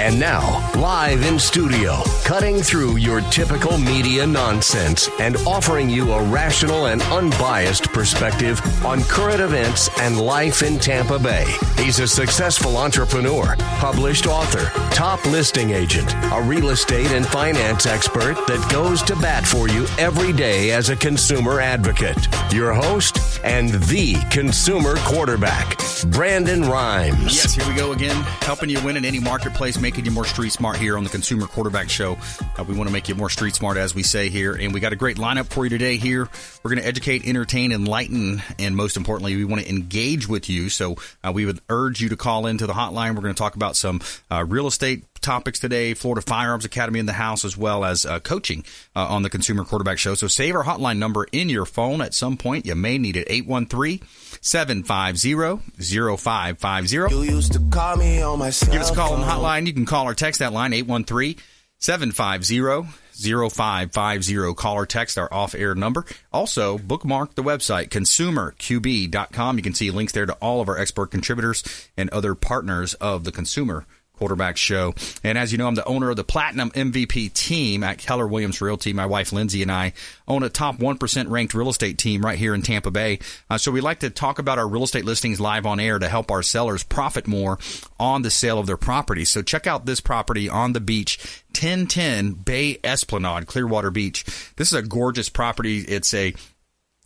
And now, live in studio, cutting through your typical media nonsense and offering you a rational and unbiased perspective on current events and life in Tampa Bay. He's a successful entrepreneur, published author, top listing agent, a real estate and finance expert that goes to bat for you every day as a consumer advocate. Your host and the consumer quarterback, Brandon Rhymes. Yes, here we go again, helping you win in any marketplace, making you more street smart here on the Consumer Quarterback Show. Uh, we want to make you more street smart, as we say here, and we got a great lineup for you today. Here, we're going to educate, entertain, enlighten, and most importantly, we want to engage with you. So, uh, we would urge you to call into the hotline. We're going to talk about some uh, real estate topics today Florida Firearms Academy in the house, as well as uh, coaching uh, on the Consumer Quarterback Show. So save our hotline number in your phone at some point. You may need it 813 750 0550. You used to call me on my cell Give us a call on the hotline. You can call or text that line 813 750 0550. Call or text our off air number. Also, bookmark the website consumerqb.com. You can see links there to all of our expert contributors and other partners of the consumer quarterback show. And as you know, I'm the owner of the Platinum MVP team at Keller Williams Realty. My wife Lindsay and I own a top 1% ranked real estate team right here in Tampa Bay. Uh, so we like to talk about our real estate listings live on air to help our sellers profit more on the sale of their property. So check out this property on the beach, 1010 Bay Esplanade, Clearwater Beach. This is a gorgeous property. It's a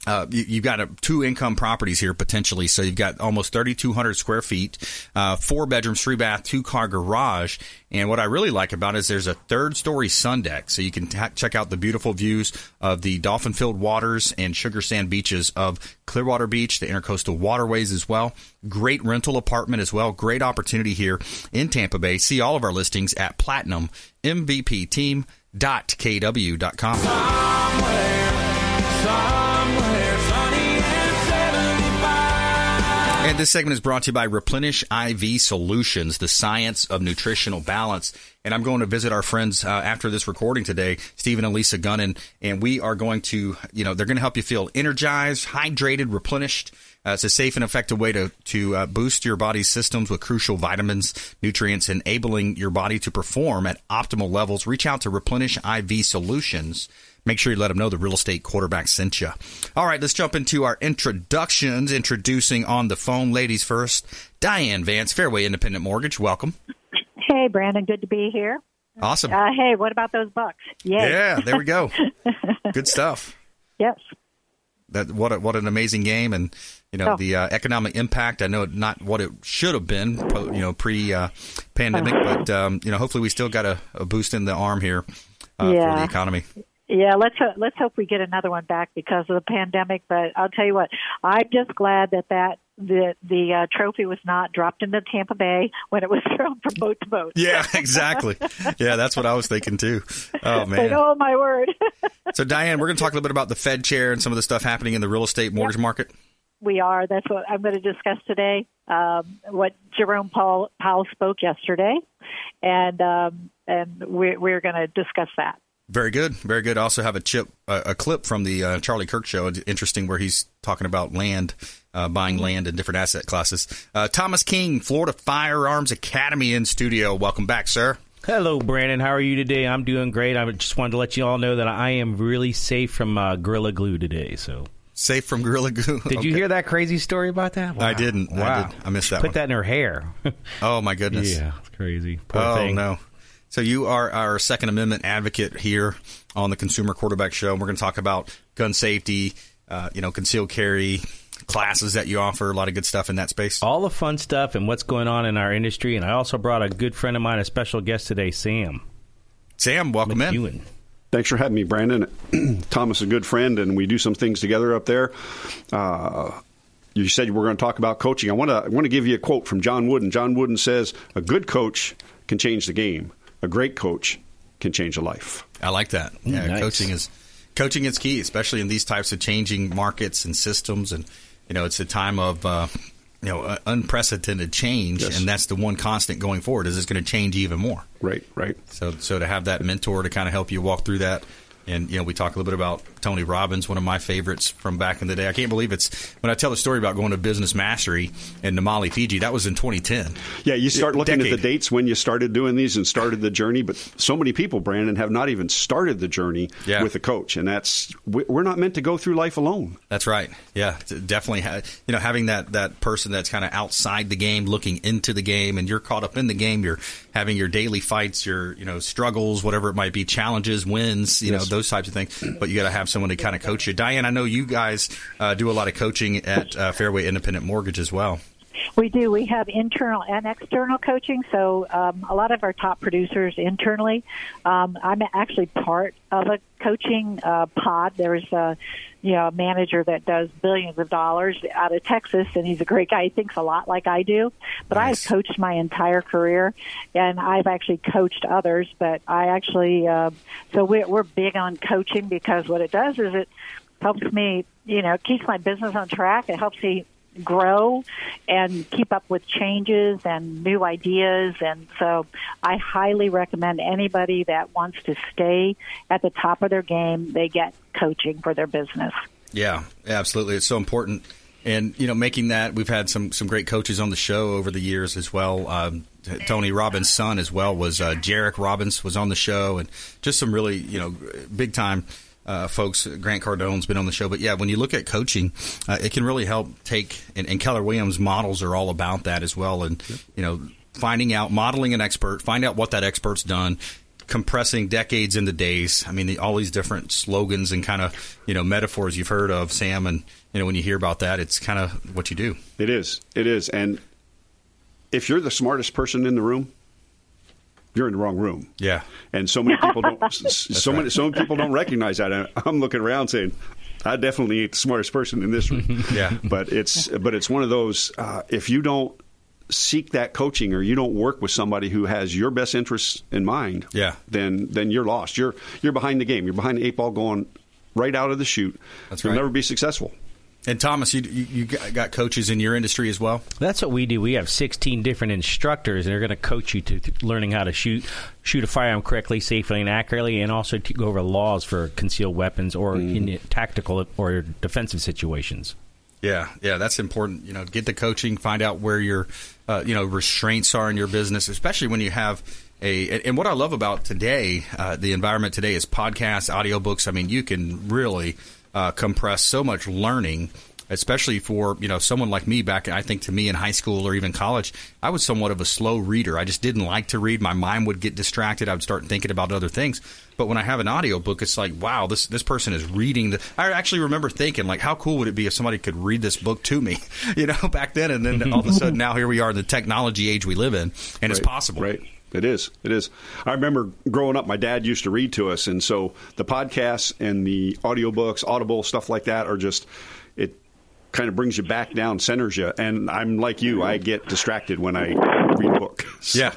uh, you, you've got a, two income properties here potentially. So you've got almost 3,200 square feet, uh, four bedrooms, three bath, two car garage. And what I really like about it is there's a third story sun deck. So you can ta check out the beautiful views of the dolphin filled waters and sugar sand beaches of Clearwater Beach, the intercoastal waterways as well. Great rental apartment as well. Great opportunity here in Tampa Bay. See all of our listings at platinummvpteam.kw.com. And this segment is brought to you by Replenish IV Solutions, the science of nutritional balance. And I'm going to visit our friends uh, after this recording today, Stephen and Lisa Gunnan, and we are going to, you know, they're going to help you feel energized, hydrated, replenished. Uh, it's a safe and effective way to to uh, boost your body's systems with crucial vitamins, nutrients, enabling your body to perform at optimal levels. Reach out to Replenish IV Solutions. Make sure you let them know the real estate quarterback sent you. All right, let's jump into our introductions. Introducing on the phone, ladies first, Diane Vance, Fairway Independent Mortgage. Welcome. Hey, Brandon, good to be here. Awesome. Uh, hey, what about those bucks? Yay. Yeah, there we go. Good stuff. Yes. That what a, what an amazing game, and you know Oh. the uh, economic impact. I know not what it should have been, you know, pre uh, pandemic, but um, you know, hopefully we still got a, a boost in the arm here uh, for the economy. Yeah, let's ho- let's hope we get another one back because of the pandemic. But I'll tell you what, I'm just glad that that the the uh, trophy was not dropped into Tampa Bay when it was thrown from boat to boat. Yeah, exactly. yeah, that's what I was thinking too. Oh man. oh my word. So Diane, we're going to talk a little bit about the Fed chair and some of the stuff happening in the real estate mortgage market. we are. That's what I'm going to discuss today. Um, what Jerome Paul Powell spoke yesterday, and um, and we're we're going to discuss that. Very good, very good. I also have a chip, uh, a clip from the uh, Charlie Kirk show. It's Interesting, where he's talking about land, uh, buying land in different asset classes. Uh, Thomas King, Florida Firearms Academy in studio. Welcome back, sir. Hello, Brandon. How are you today? I'm doing great. I just wanted to let you all know that I am really safe from uh, Gorilla Glue today. So, Safe from Gorilla Glue. did you hear that crazy story about that? I didn't. I Wow. did. I missed that Put one. that in her hair. Oh my goodness. yeah, it's crazy. Poor Oh thing. no. So you are our Second Amendment advocate here on the Consumer Quarterback Show. We're going to talk about gun safety, uh, you know, concealed carry classes that you offer. A lot of good stuff in that space. All the fun stuff and what's going on in our industry. And I also brought a good friend of mine, a special guest today, Sam Sam, welcome in. Thanks for having me, Brandon. Thomas is a good friend, and we do some things together up there. Uh, you said we're going to talk about coaching. I want to I want to give you a quote from John Wooden. John Wooden says, "A good coach can change the game. A great coach can change a life." I like that. Yeah, nice. coaching is coaching is key, especially in these types of changing markets and systems. And you know, it's a time of uh, you know uh, unprecedented change, Yes. and that's the one constant going forward. Is it's going to change even more? Right, right. So, so to have that mentor to kind of help you walk through that, and you know, we talk a little bit about Tony Robbins, one of my favorites from back in the day. I can't believe it's when I tell the story about going to Business Mastery in Namale, Fiji. That was in 2010. Yeah, you start looking Decade. at the dates when you started doing these and started the journey, but so many people, Brandon, have not even started the journey Yeah. with a coach, and that's we- we're not meant to go through life alone. That's right. Yeah, definitely. You know, having that that person that's kind of outside the game, looking into the game, and you're caught up in the game. You're having your daily fights, your you know struggles, whatever it might be, challenges, wins, you know those types of things. But you got to have someone to kind of coach you. Diane, I know you guys uh, do a lot of coaching at uh, Fairway Independent Mortgage as well. We do. We have internal and external coaching. So um, a lot of our top producers internally. Um, I'm actually part of a coaching uh, pod. There's a you know a manager that does billions of dollars out of Texas, and he's a great guy. He thinks a lot like I do. But Nice. I've coached my entire career, and I've actually coached others. But I actually uh, so we're, we're big on coaching because what it does is it helps me, you know, keeps my business on track. It helps me grow and keep up with changes and new ideas. And so I highly recommend anybody that wants to stay at the top of their game, they get coaching for their business. Yeah, absolutely. It's so important. And you know, making that we've had some some great coaches on the show over the years as well. Um, Tony Robbins' son as well was uh, Jairek Robbins was on the show, and just some really you know big time uh, folks. Grant Cardone's been on the show, but yeah, when you look at coaching, uh, it can really help take. And, and Keller Williams models are all about that as well, and you know, finding out, modeling an expert, find out what that expert's done, compressing decades into days. I mean, the, all these different slogans and kind of you know metaphors you've heard of, Sam, and you know when you hear about that, it's kind of what you do. It is. It is. And if you're the smartest person in the room, you're in the wrong room. Yeah. And so many people don't. so right. many. So many people don't recognize that. And I'm looking around saying, I definitely ain't the smartest person in this room. Yeah. But it's. But it's one of those. Uh, if you don't seek that coaching or you don't work with somebody who has your best interests in mind, Yeah. then then you're lost. You're you're behind the game. You're behind the eight ball, going right out of the chute. That's You'll right. never be successful. And Thomas, you you, you got coaches in your industry as well. That's what we do. We have 16 different instructors, and they're going to coach you to th- learning how to shoot shoot a firearm correctly, safely, and accurately, and also to go over laws for concealed weapons or in tactical or defensive situations. Yeah, yeah, that's important. You know, get the coaching, find out where your, uh, you know, restraints are in your business, especially when you have a. And and what I love about today, uh, the environment today is podcasts, audiobooks. I mean, you can really uh, compress so much learning. Especially for you know someone like me back, I think to me in high school or even college, I was somewhat of a slow reader. I just didn't like to read. My mind would get distracted. I would start thinking about other things. But when I have an audiobook, it's like, wow, this this person is reading. The, I actually remember thinking, like, how cool would it be if somebody could read this book to me, you know, back then, and then all of a sudden now here we are in the technology age we live in, and it's possible. Right. It is. It is. I remember growing up, my dad used to read to us, and so the podcasts and the audiobooks, Audible, stuff like that are just it kind of brings you back down, centers you. And I'm like you, I get distracted when I read a book. So- Yeah,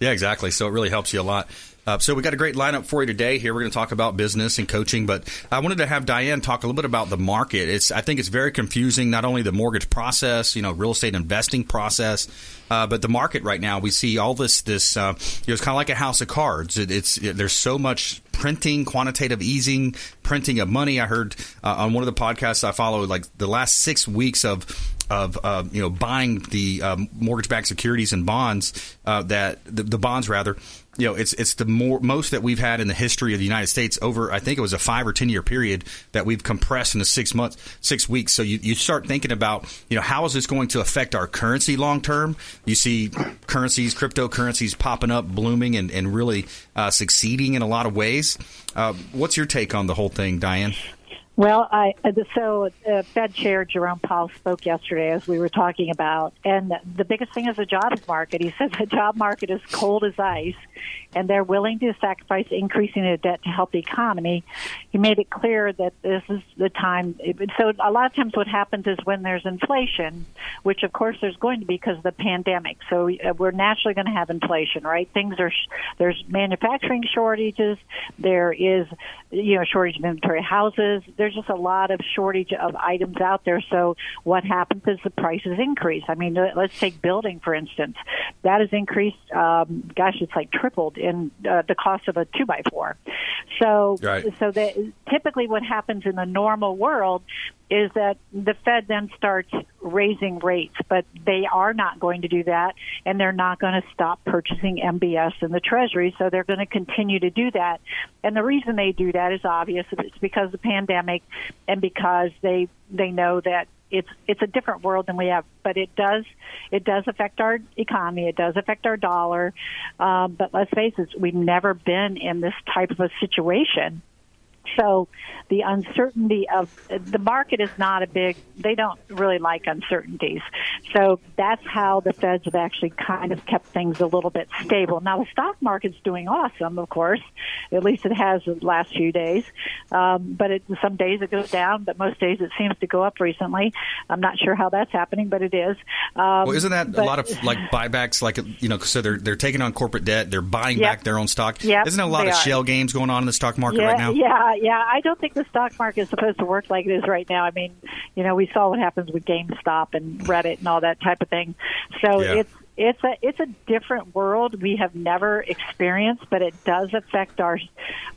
yeah, exactly. So it really helps you a lot. Uh, so we got a great lineup for you today. Here we're going to talk about business and coaching, but I wanted to have Diane talk a little bit about the market. It's I think it's very confusing. Not only the mortgage process, you know, real estate investing process, uh, but the market right now. We see all this this. Uh, it's kind of like a house of cards. It, it's it, there's so much printing, quantitative easing, printing of money. I heard uh, on one of the podcasts I follow, like the last six weeks of of uh, you know buying the um, mortgage-backed securities and bonds uh, that the, the bonds rather you know it's it's the more most that we've had in the history of the United States over I think it was a five or ten year period that we've compressed into six months six weeks. So you, you start thinking about you know how is this going to affect our currency long term? You see currencies cryptocurrencies popping up blooming and, and really uh, succeeding in a lot of ways. Uh, what's your take on the whole thing Diane Well, I uh, so uh, Fed Chair Jerome Powell spoke yesterday as we were talking about, and the biggest thing is the jobs market. He said the job market is cold as ice, and they're willing to sacrifice increasing the debt to help the economy. He made it clear that this is the time. So a lot of times, what happens is when there's inflation, which of course there's going to be because of the pandemic. So uh, we're naturally going to have inflation, right? Things are there's manufacturing shortages. There is you know shortage of inventory houses. There's just a lot of shortage of items out there. So what happens is the prices increase. I mean, let's take building for instance. That has increased. Um, gosh, it's like tripled in uh, the cost of a two by four. So, right. so that typically what happens in the normal world is that the Fed then starts raising rates, but they are not going to do that, and they're not going to stop purchasing MBS in the Treasury, so they're going to continue to do that. And the reason they do that is obvious. It's because of the pandemic, and because they they know that it's it's a different world than we have, but it does it does affect our economy. It does affect our dollar. Um, but let's face it, we've never been in this type of a situation so the uncertainty of the market is not a big, they don't really like uncertainties. So that's how the feds have actually kind of kept things a little bit stable. Now the stock market's doing awesome, of course. At least it has the last few days. Um, but it, some days it goes down, but most days it seems to go up recently. I'm not sure how that's happening, but it is. Um, well, isn't that but, a lot of like buybacks? Like, you know, so they're, they're taking on corporate debt, they're buying yep, back their own stock. Yep, isn't there a lot of are. shell games going on in the stock market yeah, right now? Yeah, yeah. I don't think the stock market is supposed to work like it is right now. I mean, you know, we saw what happens with GameStop and Reddit and all that type of thing. So yeah. it's it's a it's a different world we have never experienced, but it does affect our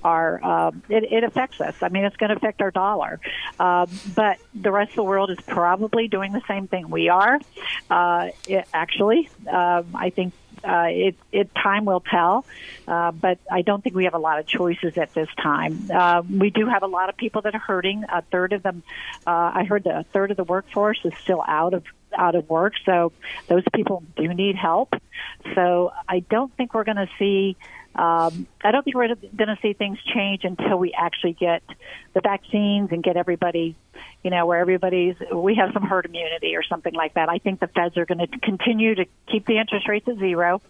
our um, it, it affects us. I mean, it's going to affect our dollar, um, but the rest of the world is probably doing the same thing we are. Uh, it, actually, um, I think uh, it, it time will tell, uh, but I don't think we have a lot of choices at this time. Uh, we do have a lot of people that are hurting. A third of them, uh, I heard that a third of the workforce is still out of out of work, so those people do need help. So I don't think we're going to see um, I don't think we're going to see things change until we actually get the vaccines and get everybody, you know, where everybody's, we have some herd immunity or something like that. I think the feds are going to continue to keep the interest rates at zero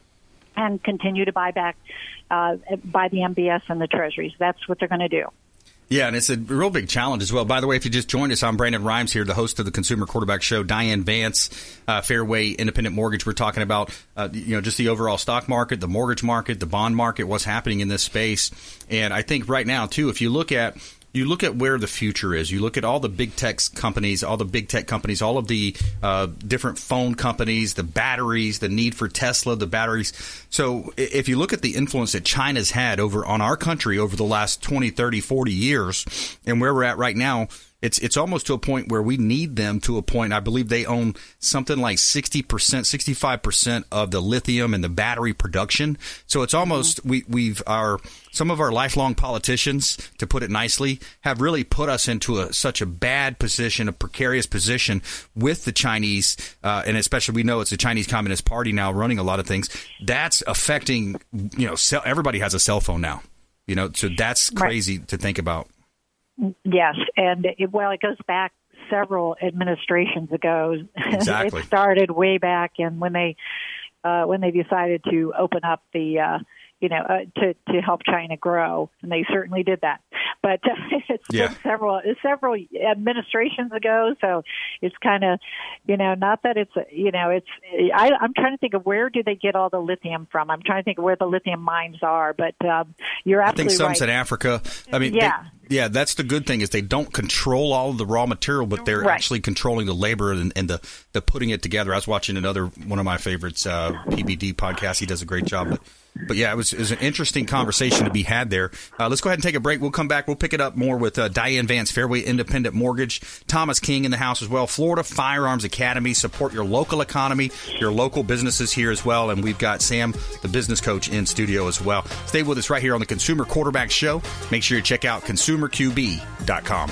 and continue to buy back, uh, buy the MBS and the treasuries. That's what they're going to do. Yeah, and it's a real big challenge as well. By the way, if you just joined us, I'm Brandon Rhymes here, the host of the Consumer Quarterback Show. Diane Vance, uh, Fairway Independent Mortgage. We're talking about uh, you know just the overall stock market, the mortgage market, the bond market, what's happening in this space. And I think right now too, if you look at you look at where the future is. You look at all the big tech companies, all the big tech companies, all of the uh, different phone companies, the batteries, the need for Tesla, the batteries. So if you look at the influence that China's had over on our country over the last 20, 30, 40 years and where we're at right now, it's it's almost to a point where we need them to a point. I believe they own something like sixty percent, sixty five percent of the lithium and the battery production. So it's almost mm-hmm. we we've our some of our lifelong politicians, to put it nicely, have really put us into a, such a bad position, a precarious position with the Chinese, uh, and especially we know it's the Chinese Communist Party now running a lot of things. That's affecting you know everybody has a cell phone now. You know, so that's crazy right. to think about. Yes, and it, well, it goes back several administrations ago. Exactly. it started way back, and when they uh, when they decided to open up the uh, you know, uh, to to help China grow, and they certainly did that. But uh, it's yeah. been several several administrations ago, so it's kind of, you know, not that it's you know, it's I, I'm trying to think of where do they get all the lithium from. I'm trying to think of where the lithium mines are, but um, you're absolutely I think some's right. in Africa. I mean, yeah. They, yeah, that's the good thing is they don't control all of the raw material, but they're right. actually controlling the labor and, and, the the putting it together. I was watching another one of my favorites, uh, PBD podcast. He does a great job, but but yeah, it was, it was an interesting conversation to be had there. Uh, let's go ahead and take a break. We'll come back. We'll pick it up more with uh, Diane Vance, Fairway Independent Mortgage, Thomas King in the house as well, Florida Firearms Academy. Support your local economy, your local businesses here as well. And we've got Sam, the business coach, in studio as well. Stay with us right here on the Consumer Quarterback Show. Make sure you check out consumerqb.com.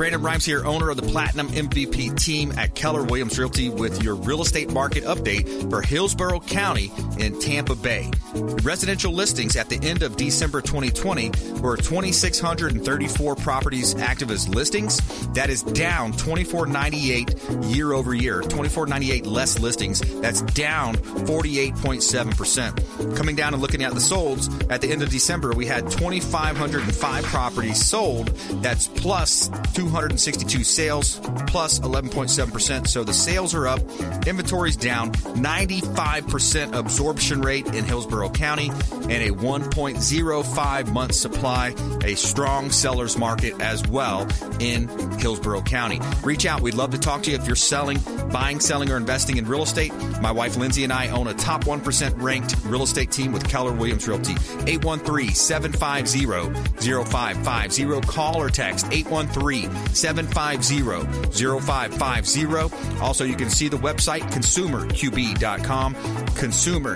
Brandon Rhymes here, owner of the Platinum MVP team at Keller Williams Realty with your real estate market update for Hillsborough County in Tampa Bay. Residential listings at the end of December 2020 were 2,634 properties active as listings. That is down 2498 year over year, 2498 less listings. That's down 48.7%. Coming down and looking at the solds, at the end of December, we had 2,505 properties sold. That's plus 262 sales, plus 11.7%. So the sales are up, inventory's down, 95% absorption rate in Hillsborough County, and a 1.05 month supply, a strong seller's market as well in Hillsborough County. Reach out. We'd love to talk to you if you're selling, buying, selling, or investing in real estate. My wife Lindsay and I own a top 1% ranked real estate team with Keller Williams Realty. 813 750 0550. Call or text 813 750 0550. Also, you can see the website consumerqb.com,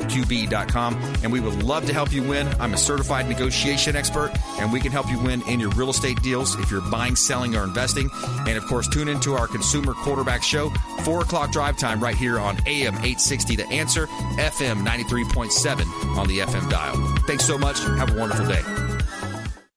consumerqb.com, and we would love to help you win. I'm a certified negotiation expert, and we can help you win in your real estate deals if you're buying, selling, or investing. And of course, tune into our Consumer Quarterback Show, 4 o'clock drive time right here on AM 860 The Answer, FM 93.7 on the FM dial. Thanks so much. Have a wonderful day.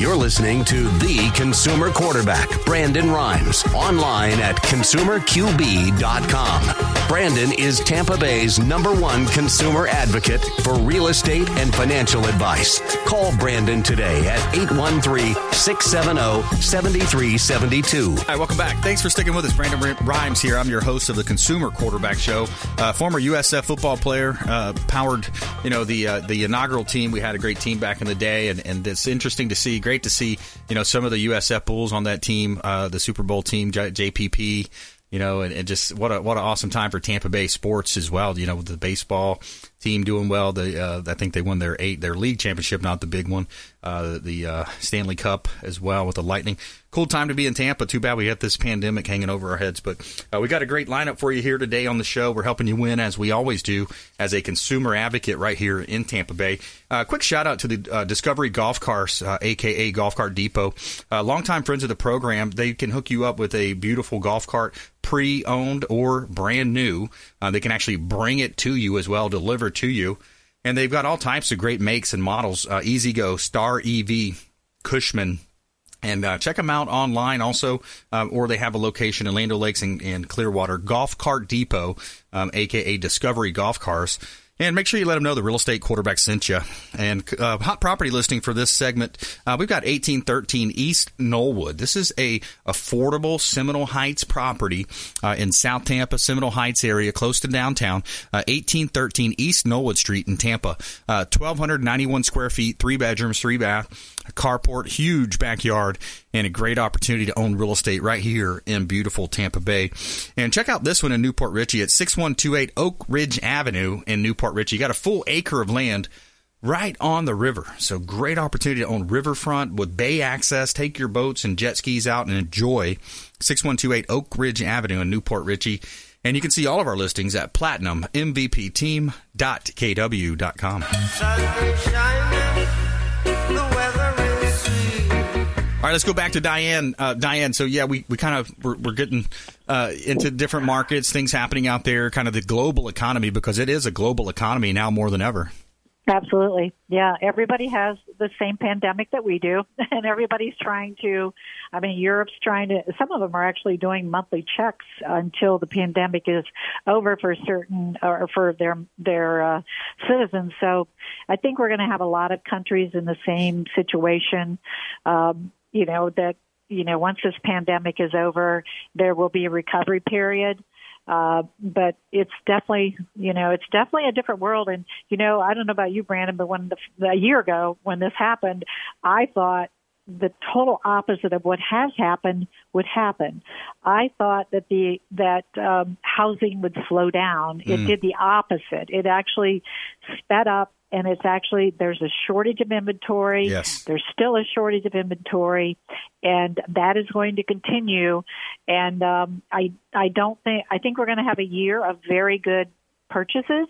You're listening to The Consumer Quarterback, Brandon Rhymes, online at consumerqb.com. Brandon is Tampa Bay's number one consumer advocate for real estate and financial advice. Call Brandon today at 813 670 7372. Hi, welcome back. Thanks for sticking with us. Brandon Rhymes here. I'm your host of the Consumer Quarterback Show. Uh, former USF football player, uh, powered, you know, the uh, the inaugural team. We had a great team back in the day, and, and it's interesting to see great to see, you know, some of the USF Bulls on that team, uh, the Super Bowl team, J- JPP, you know, and, and, just what a what an awesome time for Tampa Bay sports as well. You know, with the baseball team doing well. The uh, I think they won their eight their league championship, not the big one, uh, the uh, Stanley Cup as well with the Lightning. Cool time to be in Tampa. Too bad we got this pandemic hanging over our heads, but uh, we got a great lineup for you here today on the show. We're helping you win as we always do as a consumer advocate right here in Tampa Bay. Uh, quick shout out to the uh, Discovery Golf Cars, aka Golf Cart Depot, longtime friends of the program. They can hook you up with a beautiful golf cart pre-owned or brand new. Uh, they can actually bring it to you as well, deliver to you. And they've got all types of great makes and models. Uh, E-Z-GO, Star EV, Cushman, and uh, check them out online also, um, or they have a location in Land Lakes and, and Clearwater. Golf Cart Depot, um, aka Discovery Golf Cars. And make sure you let them know the real estate quarterback sent you. And uh, hot property listing for this segment, uh, we've got 1813 East Knollwood. This is a affordable Seminole Heights property uh, in South Tampa, Seminole Heights area, close to downtown. 1813 uh, East Knollwood Street in Tampa. 1,291 uh, square feet, three bedrooms, three bath, carport, huge backyard, and a great opportunity to own real estate right here in beautiful Tampa Bay. And check out this one in New Port Richey at 6128 Oak Ridge Avenue in New Port Richey. You got a full acre of land right on the river. So great opportunity to own riverfront with bay access. Take your boats and jet skis out and enjoy 6128 Oak Ridge Avenue in New Port Richey. And you can see all of our listings at platinummvpteam.kw.com. All right, let's go back to Diane. Uh, Diane, so yeah, we, we kind of we're, we're getting uh, into different markets, things happening out there, kind of the global economy because it is a global economy now more than ever. Absolutely, yeah. Everybody has the same pandemic that we do, and everybody's trying to. I mean, Europe's trying to. Some of them are actually doing monthly checks until the pandemic is over for certain or for their their uh, citizens. So, I think we're going to have a lot of countries in the same situation. Um, you know, that, you know, once this pandemic is over, there will be a recovery period. Uh, but it's definitely, you know, it's definitely a different world. And you know, I don't know about you, Brandon, but when the, a year ago when this happened, I thought the total opposite of what has happened would happen. I thought that the that um, housing would slow down. It Mm. did the opposite. It actually sped up, and it's actually there's a shortage of inventory. Yes. There's still a shortage of inventory, and that is going to continue. And um, I I don't think I think we're going to have a year of very good purchases.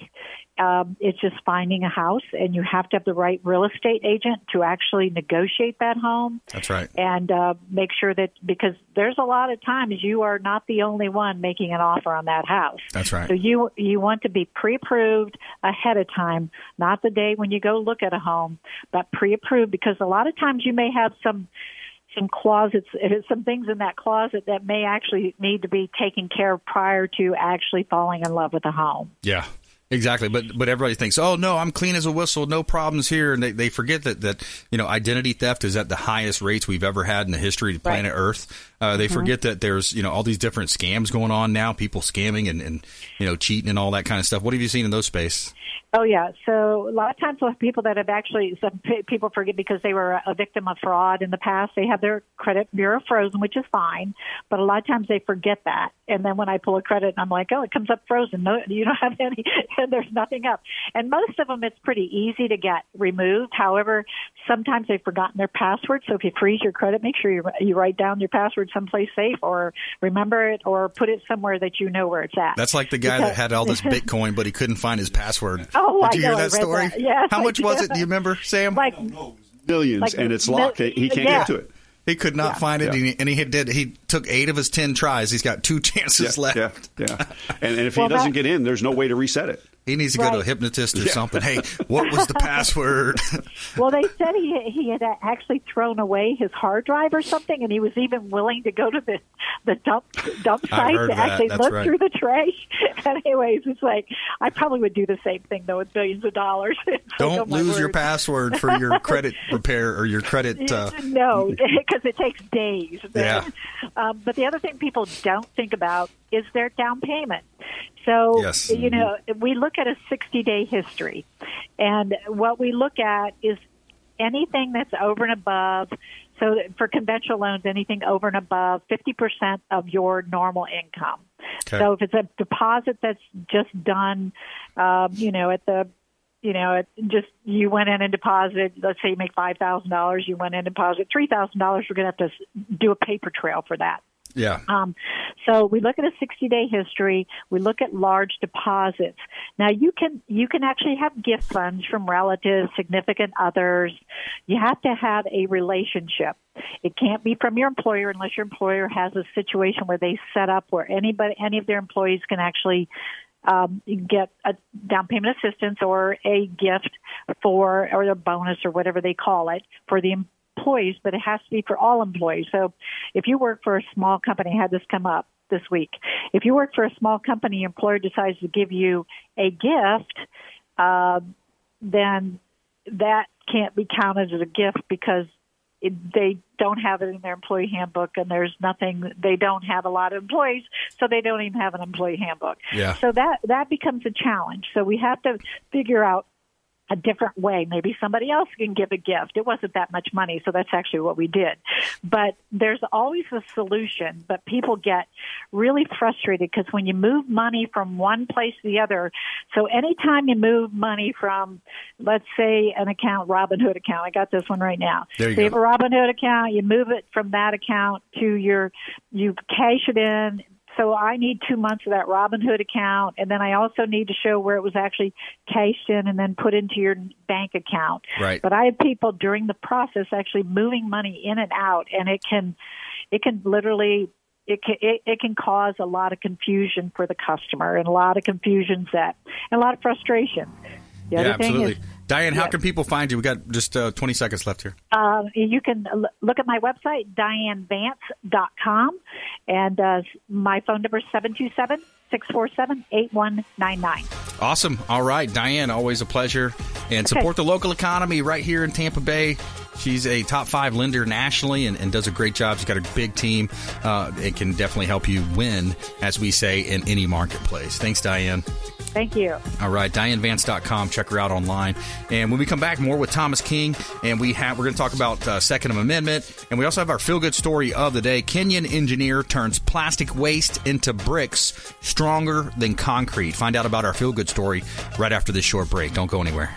Um, it's just finding a house, and you have to have the right real estate agent to actually negotiate that home That's right. and uh, make sure that because there's a lot of times you are not the only one making an offer on that house. That's right. So you you want to be pre-approved ahead of time, not the day when you go look at a home, but pre-approved because a lot of times you may have some some closets, some things in that closet that may actually need to be taken care of prior to actually falling in love with a home. Yeah. Exactly, but but everybody thinks, oh no, I'm clean as a whistle, no problems here, and they, they forget that that you know identity theft is at the highest rates we've ever had in the history of planet Earth. Uh, they forget that there's you know all these different scams going on now, people scamming and, and you know cheating and all that kind of stuff. What have you seen in those space? Oh yeah. So a lot of times with people that have actually some people forget because they were a victim of fraud in the past, they have their credit bureau frozen, which is fine. But a lot of times they forget that, and then when I pull a credit, I'm like, oh, it comes up frozen. No, you don't have any, and there's nothing up. And most of them, it's pretty easy to get removed. However, sometimes they've forgotten their password. So if you freeze your credit, make sure you you write down your password someplace safe, or remember it, or put it somewhere that you know where it's at. That's like the guy that had all this Bitcoin, but he couldn't find his password. Oh, Did you I hear know, I that story? that. Yes, How much was it? Do you remember, Sam? like Millions, Like and it's mil- locked. He can't yeah. get to it. He could not find it, Yeah. and, he, and he did. He took eight of his ten tries. He's got two chances Yeah, left. yeah, yeah. And, and if Well, he doesn't that- get in, there's no way to reset it. He needs to go to a hypnotist or something. Hey, what was the password? Well, they said he he had actually thrown away his hard drive or something, and he was even willing to go to the the dump dump site to that. actually That's look right. through the trash. Anyways, it's like I probably would do the same thing though with billions of dollars. Don't oh, lose your password for your credit repair or your credit. Uh, no, because it takes days. Yeah. Um, but the other thing people don't think about is their down payment. So, Yes. you know, we look at a 60 day history, and what we look at is anything that's over and above. So, for conventional loans, anything over and above 50% of your normal income. Okay. So, if it's a deposit that's just done, um, you know, at the you know, it just you went in and deposited. Let's say you make five thousand dollars, you went in and deposited three thousand dollars. We're going to have to do a paper trail for that. Yeah. Um, so we look at a 60 day history. We look at large deposits. Now you can you can actually have gift funds from relatives, significant others. You have to have a relationship. It can't be from your employer unless your employer has a situation where they set up where anybody any of their employees can actually um, get a down payment assistance or a gift for or a bonus or whatever they call it for the employees, but it has to be for all employees. So if you work for a small company, I had this come up this week. If you work for a small company, your employer decides to give you a gift, uh, then that can't be counted as a gift because it, they don't have it in their employee handbook and there's nothing they don't have a lot of employees so they don't even have an employee handbook Yeah. so that that becomes a challenge so we have to figure out a different way. Maybe somebody else can give a gift. It wasn't that much money, so that's actually what we did. But there's always a solution, but people get really frustrated because when you move money from one place to the other, so anytime you move money from, let's say, an account, Robinhood account, I got this one right now. There you so you have a Robinhood account, you move it from that account to your, you cash it in, so I need two months of that Robinhood account, and then I also need to show where it was actually cashed in and then put into your bank account. Right. But I have people during the process actually moving money in and out, and it can, it can literally. It can, it, it can cause a lot of confusion for the customer and a lot of confusions that and a lot of frustration. The yeah, other thing absolutely. is Diane, how yeah. can people find you? We got just uh, 20 seconds left here. uh, you can look at my website, dianevance.com, and uh, my phone number is 727 647 8199. Awesome. All right, Diane, always a pleasure. and support the local economy right here in Tampa Bay. She's a top five lender nationally and, and does a great job. She's got a big team. Uh, it can definitely help you win, as we say, in any marketplace. Thanks, Diane. Thank you. All right, DianeVance.com. Check her out online. And when we come back, more with Thomas King, and we have we're going to talk about uh, Second Amendment, and we also have our feel good story of the day. Kenyan engineer turns plastic waste into bricks stronger than concrete. Find out about our feel good story right after this short break. Don't go anywhere.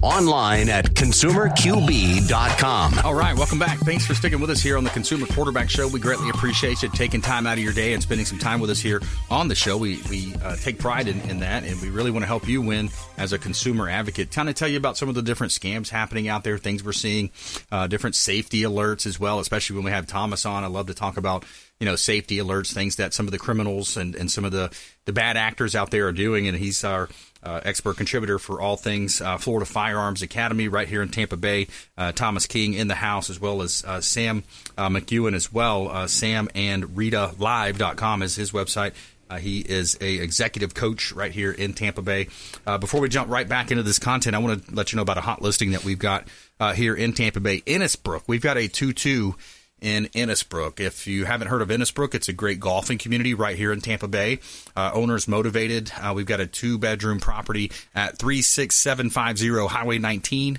Online at consumerqb.com. All right, welcome back. Thanks for sticking with us here on the Consumer Quarterback Show. We greatly appreciate you taking time out of your day and spending some time with us here on the show. We, we uh, take pride in, in that, and we really want to help you win as a consumer advocate. Kind of tell you about some of the different scams happening out there, things we're seeing, uh, different safety alerts as well, especially when we have Thomas on. I love to talk about you know safety alerts, things that some of the criminals and, and some of the, the bad actors out there are doing, and he's our uh, expert contributor for all things uh, Florida Firearms Academy right here in Tampa Bay. Uh, Thomas King in the house, as well as uh, Sam uh, McKeown as well. Uh, Sam and Rita Live.com is his website. He is a executive coach right here in Tampa Bay. Before we jump right back into this content, I want to let you know about a hot listing that we've got here in Tampa Bay. Innisbrook, we've got a 2-2 in Innisbrook. If you haven't heard of Innisbrook, it's a great golfing community right here in Tampa Bay. Uh, owners motivated. Uh, we've got a two bedroom property at 36750 Highway 19,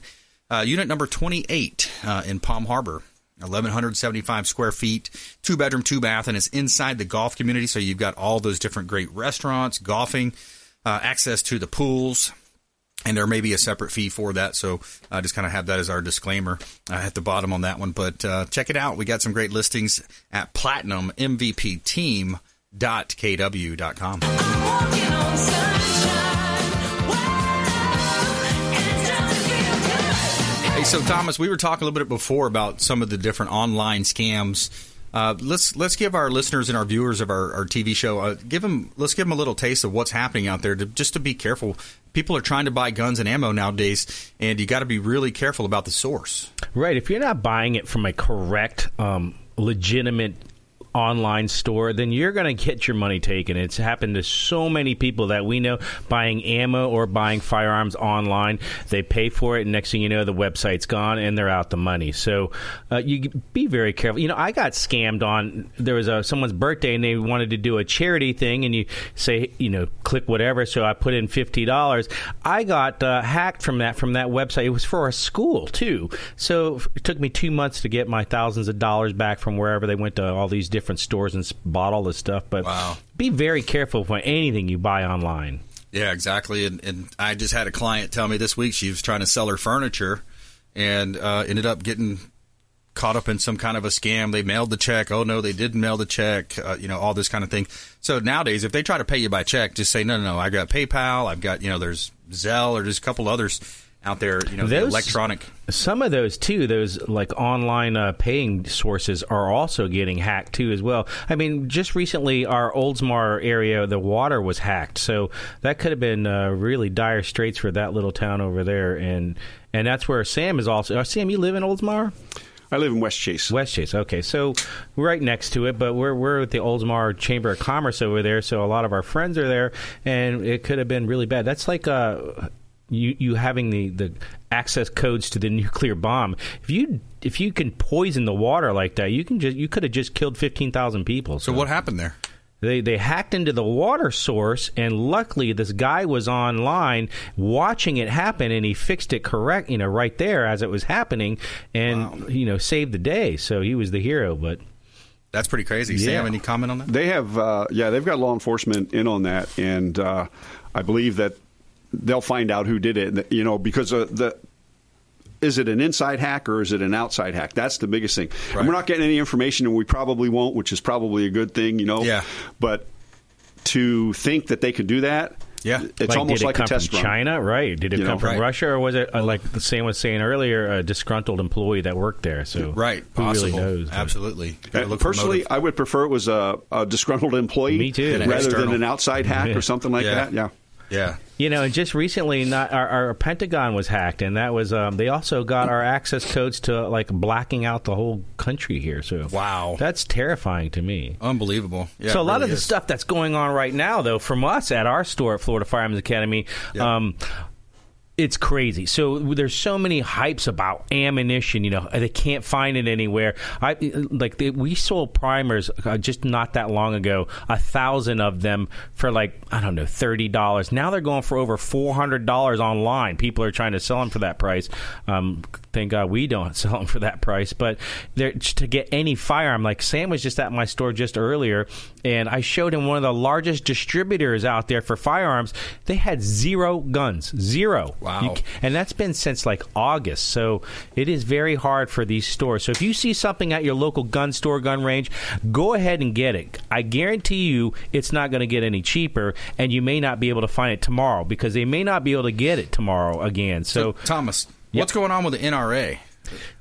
uh, unit number 28 uh, in Palm Harbor. 1175 square feet, two bedroom, two bath, and it's inside the golf community. So you've got all those different great restaurants, golfing, uh, access to the pools, and there may be a separate fee for that. So I uh, just kind of have that as our disclaimer uh, at the bottom on that one. But uh, check it out. We got some great listings at platinummvpteam.kw.com. Hey, so Thomas, we were talking a little bit before about some of the different online scams. Uh, let's let's give our listeners and our viewers of our, our TV show uh, give them let's give them a little taste of what's happening out there. To, just to be careful, people are trying to buy guns and ammo nowadays, and you got to be really careful about the source. Right. If you're not buying it from a correct, um, legitimate online store, then you're going to get your money taken. It's happened to so many people that we know buying ammo or buying firearms online. They pay for it, and next thing you know, the website's gone and they're out the money. So uh, you be very careful. You know, I got scammed on. There was a, someone's birthday, and they wanted to do a charity thing, and you say, you know, click whatever. So I put in fifty dollars. I got uh, hacked from that from that website. It was for a school too. So it took me two months to get my thousands of dollars back from wherever they went to all these different stores and bought all this stuff. But Wow. be very careful for anything you buy online. Yeah, exactly. And, and I just had a client tell me this week she was trying to sell her furniture and uh, ended up getting caught up in some kind of a scam. They mailed the check. Oh no, they didn't mail the check. Uh, you know, all this kind of thing. So nowadays, if they try to pay you by check, just say no, no, no. I got PayPal. I've got you know, there's Zelle or just a couple others out there. You know, the electronic. Some of those too, those like online uh, paying sources are also getting hacked too as well. I mean, just recently our Oldsmar area, the water was hacked, so that could have been uh, really dire straits for that little town over there, and and that's where Sam is also. Uh, Sam, you live in Oldsmar? I live in West Chase. West Chase. Okay, so we're right next to it, but we're we're at the Oldsmar Chamber of Commerce over there, so a lot of our friends are there, and it could have been really bad. That's like uh, you you having the, the access codes to the nuclear bomb. If you if you can poison the water like that, you can just you could have just killed fifteen thousand people. So what happened there? They they hacked into the water source, and luckily this guy was online watching it happen, and he fixed it correct, you know, right there as it was happening, and you know saved the day. So he was the hero. But That's pretty crazy. Yeah. Sam, any comment on that? They have, uh, yeah, they've got law enforcement in on that, and uh, I believe that they'll find out who did it. You know, because uh, the is it an inside hack or is it an outside hack? That's the biggest thing. And we're not getting any information, and we probably won't, which is probably a good thing, you know. Yeah. But to think that they could do that, Yeah. it's like, almost did it like come a test from run. China, right? Did it You come know, from right. Russia, or was it uh, like the Sam was saying earlier, a disgruntled employee that worked there? So Right. who Possible. really knows? Absolutely. Uh, look Personally. I would prefer it was a, a disgruntled employee, Me too. Rather external. than an outside hack or something like Yeah. that. Yeah. yeah. You know, and just recently, not our, our Pentagon was hacked, and that was um, they also got our access codes to like blacking out the whole country here. So Wow. that's terrifying to me. Unbelievable. Yeah, so a lot really of the is. stuff that's going on right now, though, from us at our store at Florida Firearms Academy, Yeah. um, it's crazy. So there's so many hypes about ammunition. You know, they can't find it anywhere. I like they, we sold primers uh, just not that long ago, a thousand of them for like I don't know thirty dollars. Now they're going for over four hundred dollars online. People are trying to sell them for that price. Um, thank God we don't sell them for that price. But to get any firearm, like Sam was just at my store just earlier, and I showed him one of the largest distributors out there for firearms. They had zero guns, zero. Wow. You and that's been since like August. So it is very hard for these stores. So if you see something at your local gun store, gun range, go ahead and get it. I guarantee you it's not going to get any cheaper, and you may not be able to find it tomorrow because they may not be able to get it tomorrow again. So, Thomas, what's going on with the NRA?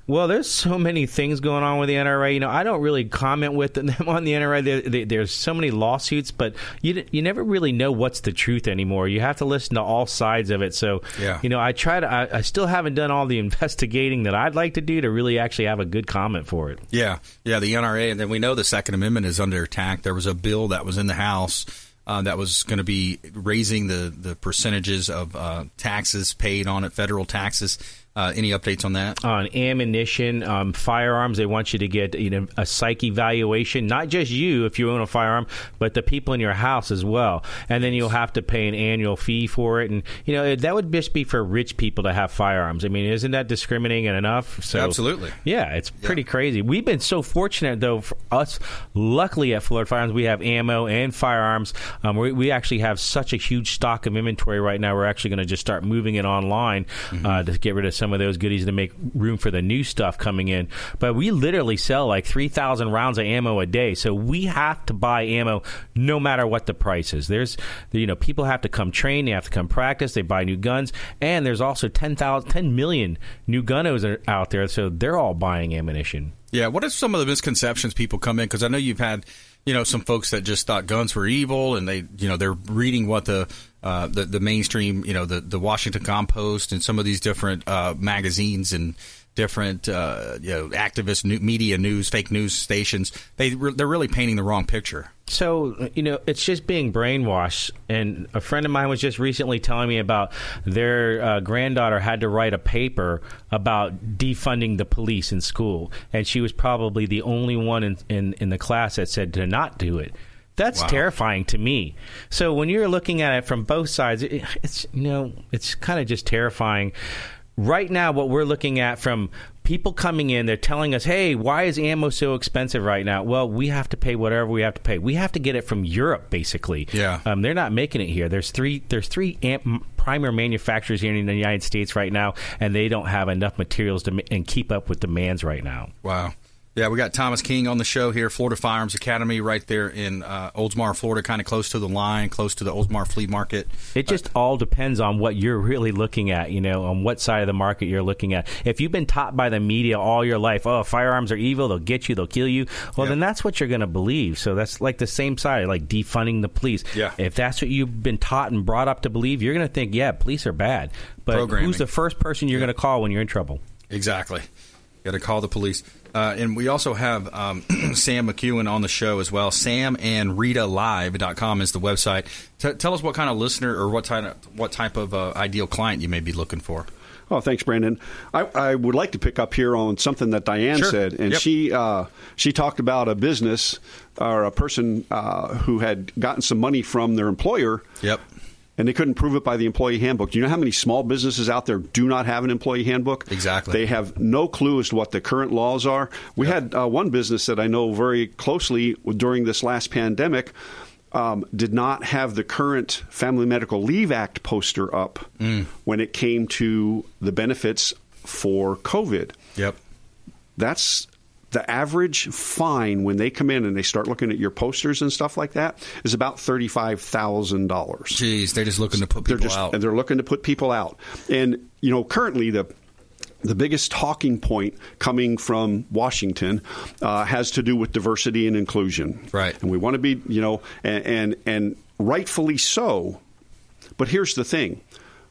Well, there's so many things going on with the NRA. You know, I don't really comment with them on the NRA. There, there, there's so many lawsuits, but you you never really know what's the truth anymore. You have to listen to all sides of it. So, Yeah. you know, I try to. I, I still haven't done all the investigating that I'd like to do to really actually have a good comment for it. Yeah, yeah, the NRA, and then we know the Second Amendment is under attack. There was a bill that was in the House uh, that was going to be raising the the percentages of uh, taxes paid on it, federal taxes. Uh, any updates on that? on ammunition, um, firearms. They want you to get you know a psych evaluation, not just you if you own a firearm, but the people in your house as well. And then you'll have to pay an annual fee for it. And you know that would just be for rich people to have firearms. I mean, isn't that discriminating enough? So Absolutely. yeah, it's pretty crazy. We've been so fortunate though for us. Luckily at Florida Firearms, we have ammo and firearms. Um, we, we actually have such a huge stock of inventory right now. We're actually going to just start moving it online uh, to get rid of some of those goodies to make room for the new stuff coming in. But we literally sell like three thousand rounds of ammo a day, so we have to buy ammo no matter what the price is. There's you know people have to come train, they have to come practice, they buy new guns, and there's also 10,000 10 million new gun owners are out there, so they're all buying ammunition. Yeah, what are some of the misconceptions people come in? Because I know you've had, you know, some folks that just thought guns were evil, and they, you know, they're reading what the uh, the, the mainstream, you know, the the Washington Compost and some of these different uh, magazines and different, uh, you know, activist new, media news, fake news stations. They re- they're really painting the wrong picture. So, you know, it's just being brainwashed. And a friend of mine was just recently telling me about their uh, granddaughter had to write a paper about defunding the police in school. And she was probably the only one in, in, in the class that said to not do it. That's Wow. terrifying to me. So when you're looking at it from both sides, it, it's you know it's kind of just terrifying. Right now, what we're looking at from people coming in, they're telling us, "Hey, why is ammo so expensive right now?" Well, we have to pay whatever we have to pay. We have to get it from Europe, basically. Yeah. um, they're not making it here. There's three. There's three am- primary manufacturers here in the United States right now, and they don't have enough materials to ma- and keep up with demands right now. Wow. Yeah, we got Thomas King on the show here, Florida Firearms Academy, right there in uh, Oldsmar, Florida, kind of close to the line, close to the Oldsmar Flea Market. It just all depends on what you're really looking at, you know, on what side of the market you're looking at. If you've been taught by the media all your life, oh, firearms are evil, they'll get you, they'll kill you, well, Yeah. then that's what you're going to believe. So that's like the same side, like defunding the police. Yeah. If that's what you've been taught and brought up to believe, you're going to think, yeah, police are bad. But who's the first person you're going to call when you're in trouble? Exactly. Got to call the police. Uh, and we also have um, Sam McKeown on the show as well. Sam and RitaLive.com is the website. T- tell us what kind of listener or what type of, what type of uh, ideal client you may be looking for. Oh, thanks, Brandon. I, I would like to pick up here on something that Diane Sure. said, and Yep. she uh, she talked about a business or a person uh, who had gotten some money from their employer. Yep. And they couldn't prove it by the employee handbook. Do you know how many small businesses out there do not have an employee handbook? Exactly. They have no clue as to what the current laws are. We had uh, one business that I know very closely during this last pandemic um, did not have the current Family Medical Leave Act poster up Mm. when it came to the benefits for COVID. Yep. That's the average fine when they come in and they start looking at your posters and stuff like that is about thirty-five thousand dollars. Jeez, they're just looking to put people just, out. And they're looking to put people out. And you know, currently the the biggest talking point coming from Washington uh, has to do with diversity and inclusion. Right. And we want to be, you know, and, and and rightfully so. But here's the thing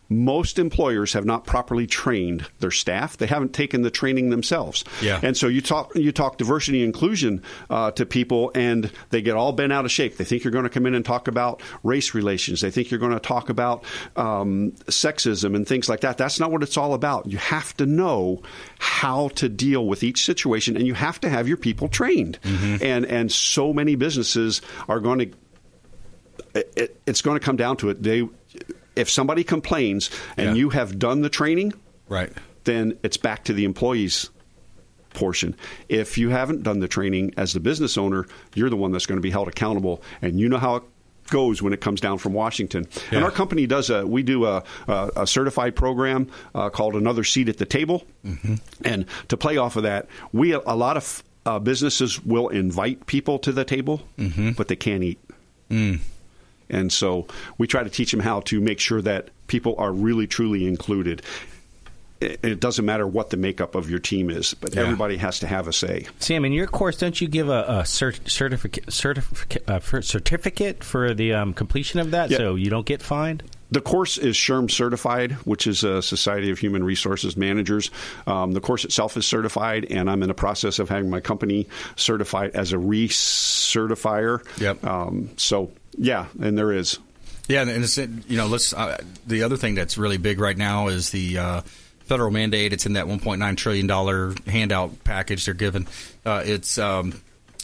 most employers have not properly trained their staff. They haven't taken the training themselves. Yeah. And so you talk you talk diversity and inclusion uh, to people, and they get all bent out of shape. They think you're going to come in and talk about race relations. They think you're going to talk about um, sexism and things like that. That's not what it's all about. You have to know how to deal with each situation, and you have to have your people trained. And and so many businesses are going to it, it's going to come down to it. They, if somebody complains and Yeah. you have done the training, right. then it's back to the employees portion. If you haven't done the training as the business owner, you're the one that's going to be held accountable, and you know how it goes when it comes down from Washington. And our company does a we do a, a, a certified program uh, called Another Seat at the Table, and to play off of that, we a lot of uh, businesses will invite people to the table, but they can't eat. And so we try to teach them how to make sure that people are really truly included. It, doesn't matter what the makeup of your team is, but Yeah. everybody has to have a say. Sam, in your course, don't you give a, a cert, uh, for, certificate for the um, completion of that, Yeah. so you don't get fined? The course is SHRM certified, which is a Society of Human Resources Managers. Um, the course itself is certified, and I'm in the process of having my company certified as a recertifier. Yep. Um, so, yeah, and there is. Yeah, and it's you know, let's. Uh, the other thing that's really big right now is the uh, federal mandate. It's in that 1.9 trillion dollar handout package they're giving. Uh, it's um,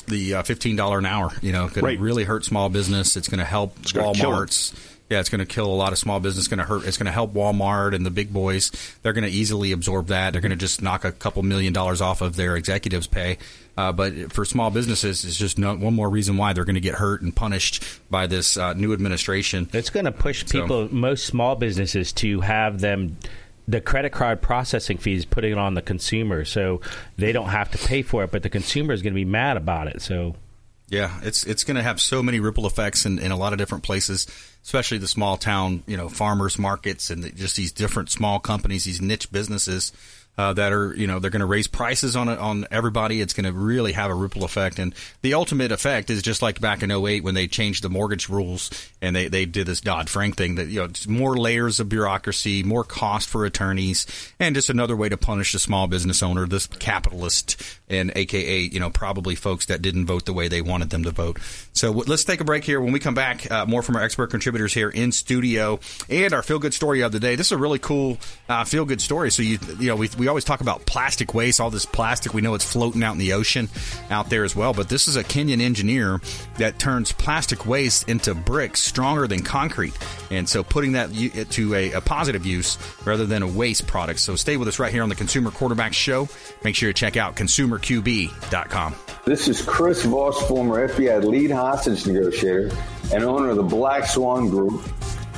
the uh, fifteen dollar an hour. You know, going Right. to really hurt small business. It's going to help 'em. Walmart's. Yeah, it's going to kill a lot of small business. Going to hurt. It's going to help Walmart and the big boys. They're going to easily absorb that. They're going to just knock a couple million dollars off of their executives' pay. Uh, but for small businesses, it's just no, one more reason why they're going to get hurt and punished by this uh, new administration. It's going to push So- people, most small businesses, to have them the credit card processing fees putting it on the consumer, so they don't have to pay for it, but the consumer is going to be mad about it. So Yeah, it's it's going to have so many ripple effects in, in a lot of different places, especially the small town, you know, farmers markets and the, just these different small companies, these niche businesses uh, that are, you know, they're going to raise prices on on everybody. It's going to really have a ripple effect, and the ultimate effect is just like back in 08 when they changed the mortgage rules and they, they did this Dodd Frank thing that you know more layers of bureaucracy, more cost for attorneys, and just another way to punish the small business owner, this capitalist, and AKA you know probably folks that didn't vote the way they wanted them to vote. So w- let's take a break here. When we come back, uh, more from our expert contributors here in studio and our feel good story of the day. This is a really cool uh, feel good story. So you you know we we always talk about plastic waste, all this plastic. We know it's floating out in the ocean out there as well, but this is a Kenyan engineer that turns plastic waste into bricks stronger than concrete, and so putting that to a, a positive use rather than a waste product. So stay with us right here on the Consumer Quarterback Show. Make sure you check out consumerqb.com. This is Chris Voss, former FBI lead hostage negotiator and owner of the Black Swan Group,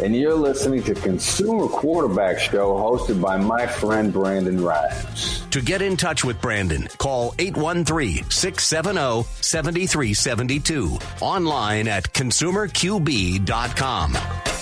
and you're listening to Consumer Quarterback Show hosted by my friend Brandon Rhymes. To get in touch with Brandon, call 813 670 7372. Online at consumerqb.com.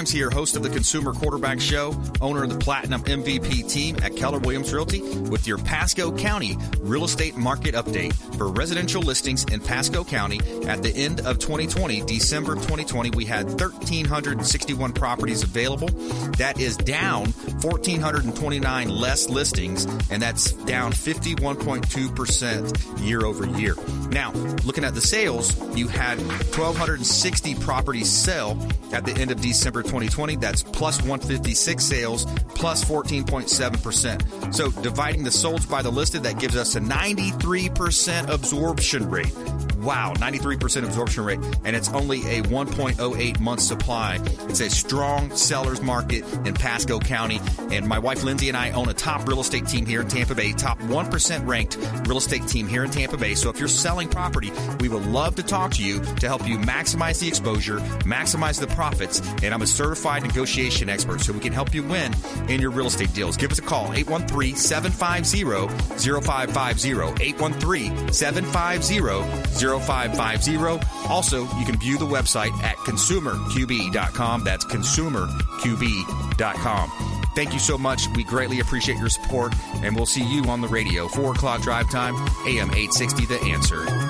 Brandon here, host of the Consumer Quarterback Show, owner of the Platinum MVP team at Keller Williams Realty, with your Pasco County real estate market update for residential listings in Pasco County. At the end of 2020, December 2020, we had 1,361 properties available. That is down 1,429 less listings, and that's down 51.2% year over year. Now, looking at the sales, you had 1,260 properties sell at the end of December 2020. That's plus 156 sales, plus 14.7%. So dividing the solds by the listed, that gives us a 93% absorption rate. Wow, 93% absorption rate, and it's only a 1.08 month supply. It's a strong seller's market in Pasco County, and my wife Lindsay and I own a top real estate team here in Tampa Bay, top 1% ranked real estate team here in Tampa Bay. So if you're selling property, we would love to talk to you to help you maximize the exposure, maximize the profits, and I'm a certified negotiation expert, so we can help you win in your real estate deals. Give us a call, 813 750 0550. 813 750 0550. Also, you can view the website at consumerqb.com. That's consumerqb.com. Thank you so much. We greatly appreciate your support, and we'll see you on the radio. 4 o'clock drive time, AM 860 The Answer.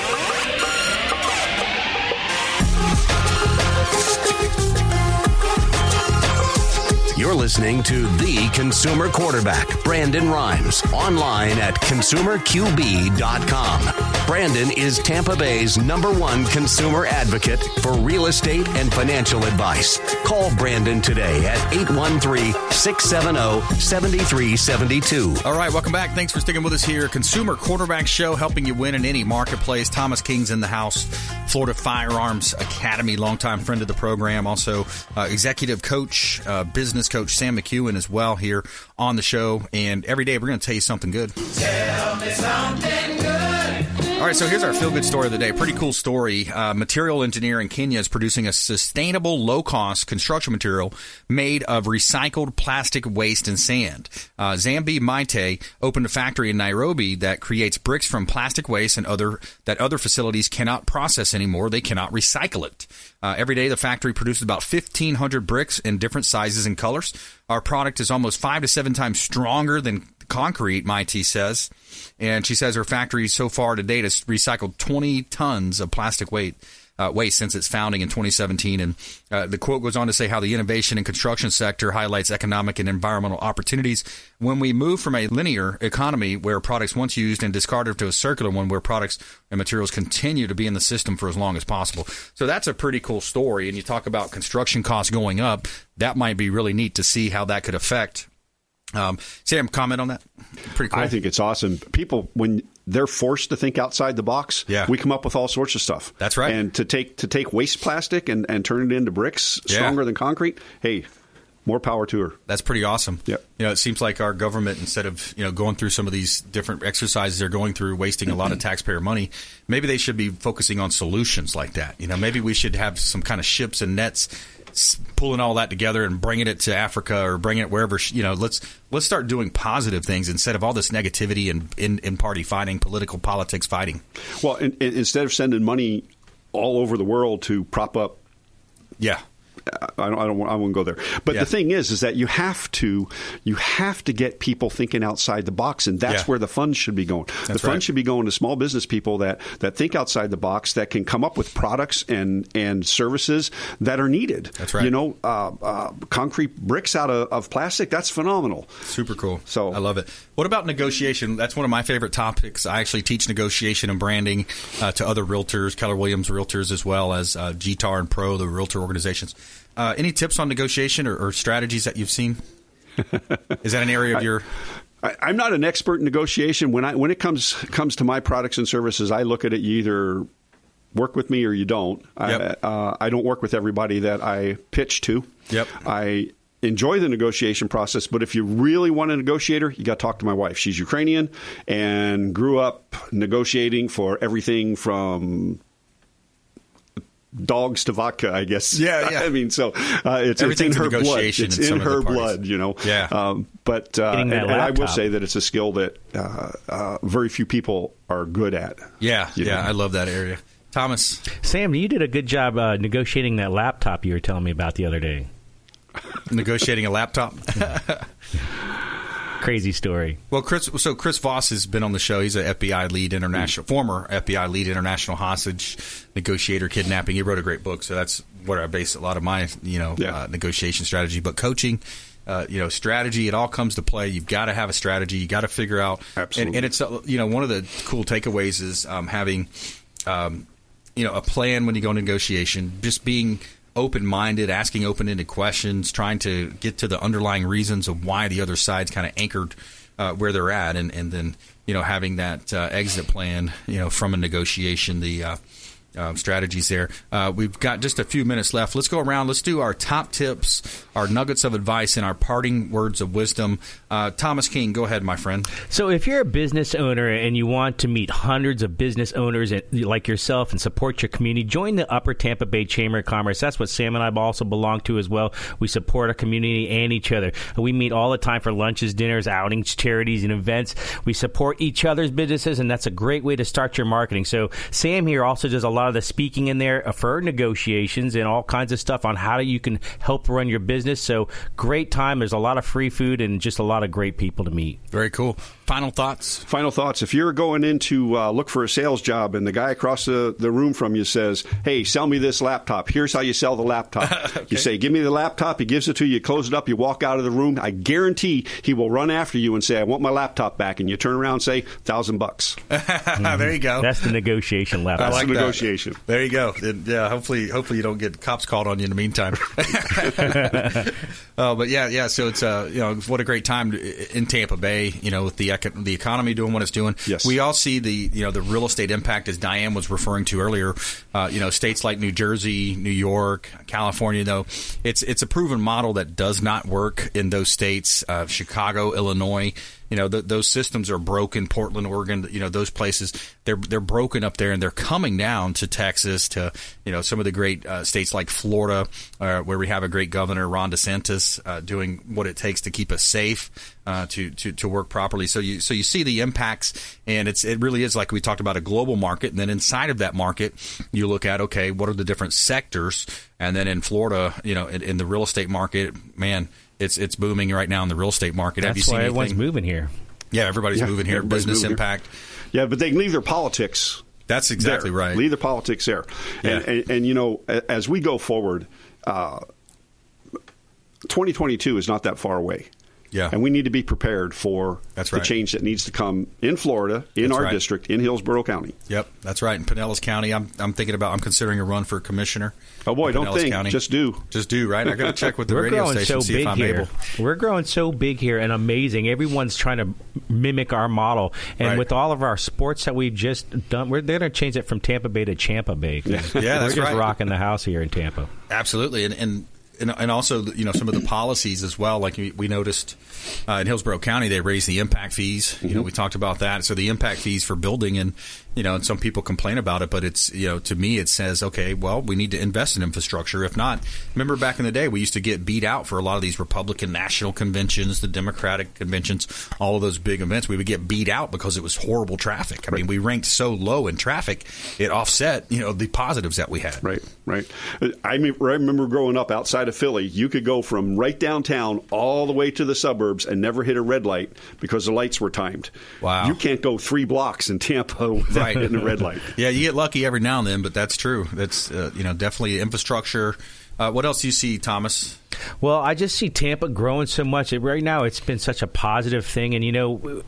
Thank you. You're listening to the consumer quarterback, Brandon Rhymes, online at consumerqb.com. Brandon is Tampa Bay's number one consumer advocate for real estate and financial advice. Call Brandon today at 813 670 7372. All right, welcome back. Thanks for sticking with us here. Consumer Quarterback Show, helping you win in any marketplace. Thomas King's in the house. Florida Firearms Academy, longtime friend of the program. Also, uh, executive coach, uh, business coach Sam McKeown as well here on the show. And every day we're going to tell you something good. Tell me something good. All right, so here's our feel good story of the day. Pretty cool story. Uh, material engineer in Kenya is producing a sustainable, low cost construction material made of recycled plastic waste and sand. Uh, Nzambi Matee opened a factory in Nairobi that creates bricks from plastic waste and other that other facilities cannot process anymore. They cannot recycle it. Uh, every day, the factory produces about 1,500 bricks in different sizes and colors. Our product is almost five to seven times stronger than concrete, Matee says. And she says her factory so far to date has recycled 20 tons of plastic weight. Uh, waste since its founding in 2017. And uh, the quote goes on to say how the innovation and construction sector highlights economic and environmental opportunities. When we move from a linear economy where products once used and discarded to a circular one where products and materials continue to be in the system for as long as possible. So that's a pretty cool story. And you talk about construction costs going up. That might be really neat to see how that could affect um, Sam, comment on that. Pretty cool. I think it's awesome. People, when they're forced to think outside the box, yeah. we come up with all sorts of stuff. That's right. And to take to take waste plastic and, and turn it into bricks stronger Yeah. than concrete, hey, more power to her. That's pretty awesome. Yep. You know, it seems like our government, instead of you know going through some of these different exercises they're going through, wasting a lot of taxpayer money, maybe they should be focusing on solutions like that. You know, maybe we should have some kind of ships and nets pulling all that together and bringing it to Africa or bringing it wherever. You know, let's let's start doing positive things instead of all this negativity and in, in party fighting, political politics fighting. Well, in, in, instead of sending money all over the world to prop up Yeah. I don't, I don't, I won't go there. But Yeah. the thing is, is that you have to, you have to get people thinking outside the box, and that's Yeah. where the funds should be going. the funds right. should be going to small business people that that think outside the box, that can come up with products and and services that are needed. That's right. You know, uh, uh, concrete bricks out of, of plastic. That's phenomenal. Super cool. So I love it. What about negotiation? That's one of my favorite topics. I actually teach negotiation and branding uh, to other realtors, Keller Williams realtors, as well as uh, GTAR and Pro, the realtor organizations. Uh, any tips on negotiation or, or strategies that you've seen? Is that an area of your? I, I'm not an expert in negotiation. When I when it comes comes to my products and services, I look at it. You either work with me or you don't. Yep. I, uh, I don't work with everybody that I pitch to. Yep. I enjoy the negotiation process, but if you really want a negotiator, you got to talk to my wife. She's Ukrainian and grew up negotiating for everything from dogs to vodka, I guess. Yeah, yeah. I mean, so uh, it's, it's in her blood. It's in in some of the her blood, you know. Yeah. Um, but uh, and, and I will say that it's a skill that uh, uh, very few people are good at. Yeah, yeah, know. I love that area. Thomas, Sam, you did a good job uh, negotiating that laptop you were telling me about the other day. negotiating a laptop. crazy story. Well, Chris, so Chris Voss has been on the show. He's a FBI lead international, former FBI lead international hostage negotiator, kidnapping. He wrote a great book, so that's where I base a lot of my, you know, Yeah. uh, negotiation strategy. But coaching, uh, you know, strategy, it all comes to play. You've got to have a strategy. You got to figure out, Absolutely. And, and it's uh, you know one of the cool takeaways is um, having, um, you know, a plan when you go into negotiation. Just being open minded, asking open ended questions, trying to get to the underlying reasons of why the other side's kind of anchored uh, where they're at, and, and then you know having that uh, exit plan, you know, from a negotiation. The uh, um, strategies there. Uh, we've got just a few minutes left. Let's go around. Let's do our top tips, our nuggets of advice, and our parting words of wisdom. Uh, Thomas King, go ahead, my friend. So, if you're a business owner and you want to meet hundreds of business owners like yourself and support your community, join the Upper Tampa Bay Chamber of Commerce. That's what Sam and I also belong to as well. We support our community and each other. We meet all the time for lunches, dinners, outings, charities, and events. We support each other's businesses, and that's a great way to start your marketing. So, Sam here also does a lot of the speaking in there for negotiations and all kinds of stuff on how you can help run your business. So, great time. There's a lot of free food and just a lot of great people to meet. Very cool. Final thoughts? Final thoughts. If you're going in to uh, look for a sales job and the guy across the, the room from you says, Hey, sell me this laptop. Here's how you sell the laptop. You say, Give me the laptop. He gives it to you. You close it up. You walk out of the room. I guarantee he will run after you and say, I want my laptop back. And you turn around and say, Thousand bucks. there you go. That's the negotiation level. That's like the that. negotiation. There you go. And, yeah, hopefully, hopefully you don't get cops called on you in the meantime. oh, but yeah, yeah. So it's uh, you know, what a great time to, in Tampa Bay. You know, with the the economy doing what it's doing. Yes. we all see the you know the real estate impact as Diane was referring to earlier. Uh, you know, states like New Jersey, New York, California. Though it's it's a proven model that does not work in those states. Uh, Chicago, Illinois. You know, th- those systems are broken. Portland, Oregon. You know, those places they're they're broken up there, and they're coming down to Texas, to you know some of the great uh, states like Florida, uh, where we have a great governor, Ron DeSantis, uh, doing what it takes to keep us safe, uh, to, to to work properly. So you so you see the impacts, and it's it really is like we talked about a global market, and then inside of that market, you look at okay, what are the different sectors, and then in Florida, you know, in, in the real estate market, man. It's it's booming right now in the real estate market. Have you That's seen why everyone's anything? moving here. Yeah, everybody's Yeah, moving here. everybody's Business moving here. impact. Yeah, but they can leave their politics. That's exactly there. right. Leave their politics there. And, Yeah. and, and, you know, as we go forward, uh, 2022 is not that far away. Yeah. And we need to be prepared for That's the change that needs to come in Florida, in That's our right. district, in Hillsborough County. Yep, that's right. In Pinellas County, I'm I'm thinking about I'm considering a run for commissioner. Oh, boy, don't Pinellas think. County. Just do. Just do right. I got to check with the We're radio growing station so see big if I'm here. able. We're growing so big here and amazing. Everyone's trying to mimic our model, and Right. with all of our sports that we've just done, we're they're going to change it from Tampa Bay to Champa Bay. Yeah, we're that's just right. rocking the house here in Tampa. Absolutely, and and and, and also you know some of the policies as well. Like we, noticed uh, in Hillsborough County, they raised the impact fees. You know, we talked about that. So the impact fees for building, and you know, and some people complain about it, but it's you know, to me, it says okay, well, we need to invest in infrastructure. If not, remember back in the day, we used to get beat out for a lot of these Republican national conventions, the Democratic conventions, all of those big events. We would get beat out because it was horrible traffic. I mean, we ranked so low in traffic, it offset you know the positives that we had. Right, right. I, mean, I remember growing up outside of Philly, you could go from right downtown all the way to the suburbs and never hit a red light because the lights were timed. Wow. You can't go three blocks in Tampa without Right. hitting a red light. Yeah, you get lucky every now and then, but that's true. That's uh, you know definitely infrastructure. Uh, what else do you see, Thomas? Well, I just see Tampa growing so much. It- Right now, it's been such a positive thing, and you know,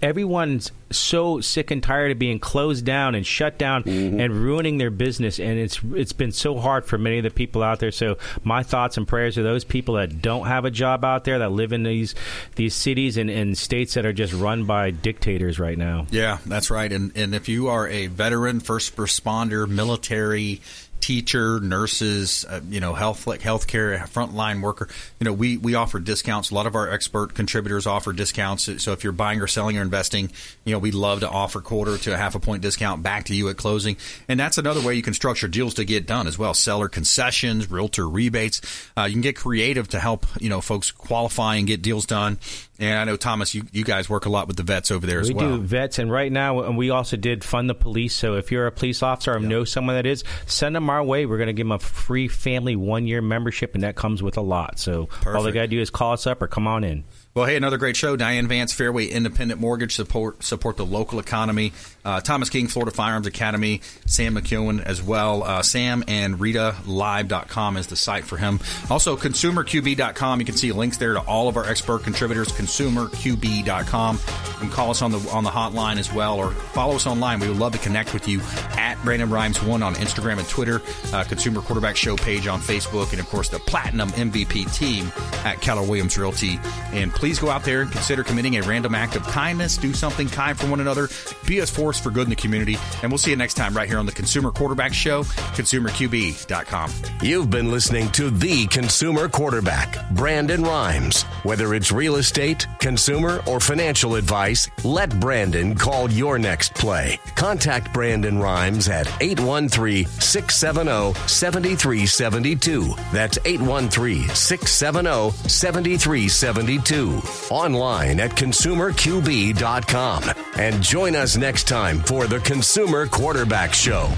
everyone's so sick and tired of being closed down and shut down and ruining their business, and it's it's been so hard for many of the people out there. So, my thoughts and prayers are those people that don't have a job out there that live in these these cities and, and states that are just run by dictators right now. Yeah, that's right. And and if you are a veteran, first responder, military, teacher, nurses, uh, you know, health like healthcare, frontline worker, you know, we we offer discounts. A lot of our expert contributors offer discounts. So if you're buying or selling or investing, you know, we love to offer quarter to a half a point discount back to you at closing. And that's another way you can structure deals to get done as well. Seller concessions, realtor rebates. Uh, you can get creative to help you know folks qualify and get deals done. And I know Thomas, you, you guys work a lot with the vets over there as well. we do vets, and right now, and we also did fund the police. So if you're a police officer or know someone that is, send them our way. We're going to give them a free family one year membership, and that comes with a lot. So all they got to do is call us up or come on in. Well, hey, another great show. Diane Vance, Fairway Independent Mortgage support support the local economy. Uh, Thomas King, Florida Firearms Academy. Sam McKeown as well. Uh, Sam and Rita RitaLive.com is the site for him. Also, ConsumerQB.com. You can see links there to all of our expert contributors. ConsumerQB.com. You can call us on the on the hotline as well, or follow us online. We would love to connect with you at Brandon Rhymes One on Instagram and Twitter. Uh, Consumer Quarterback Show page on Facebook, and of course the Platinum MVP team at Keller Williams Realty. And please go out there and consider committing a random act of kindness. Do something kind for one another. Be a for good in the community. And we'll see you next time right here on the Consumer Quarterback Show, consumerqb.com. You've been listening to the consumer quarterback, Brandon Rhymes. Whether it's real estate, consumer, or financial advice, let Brandon call your next play. Contact Brandon Rhymes at 813 670 7372. That's 813 670 7372. Online at consumerqb.com. And join us next time for the Consumer Quarterback Show.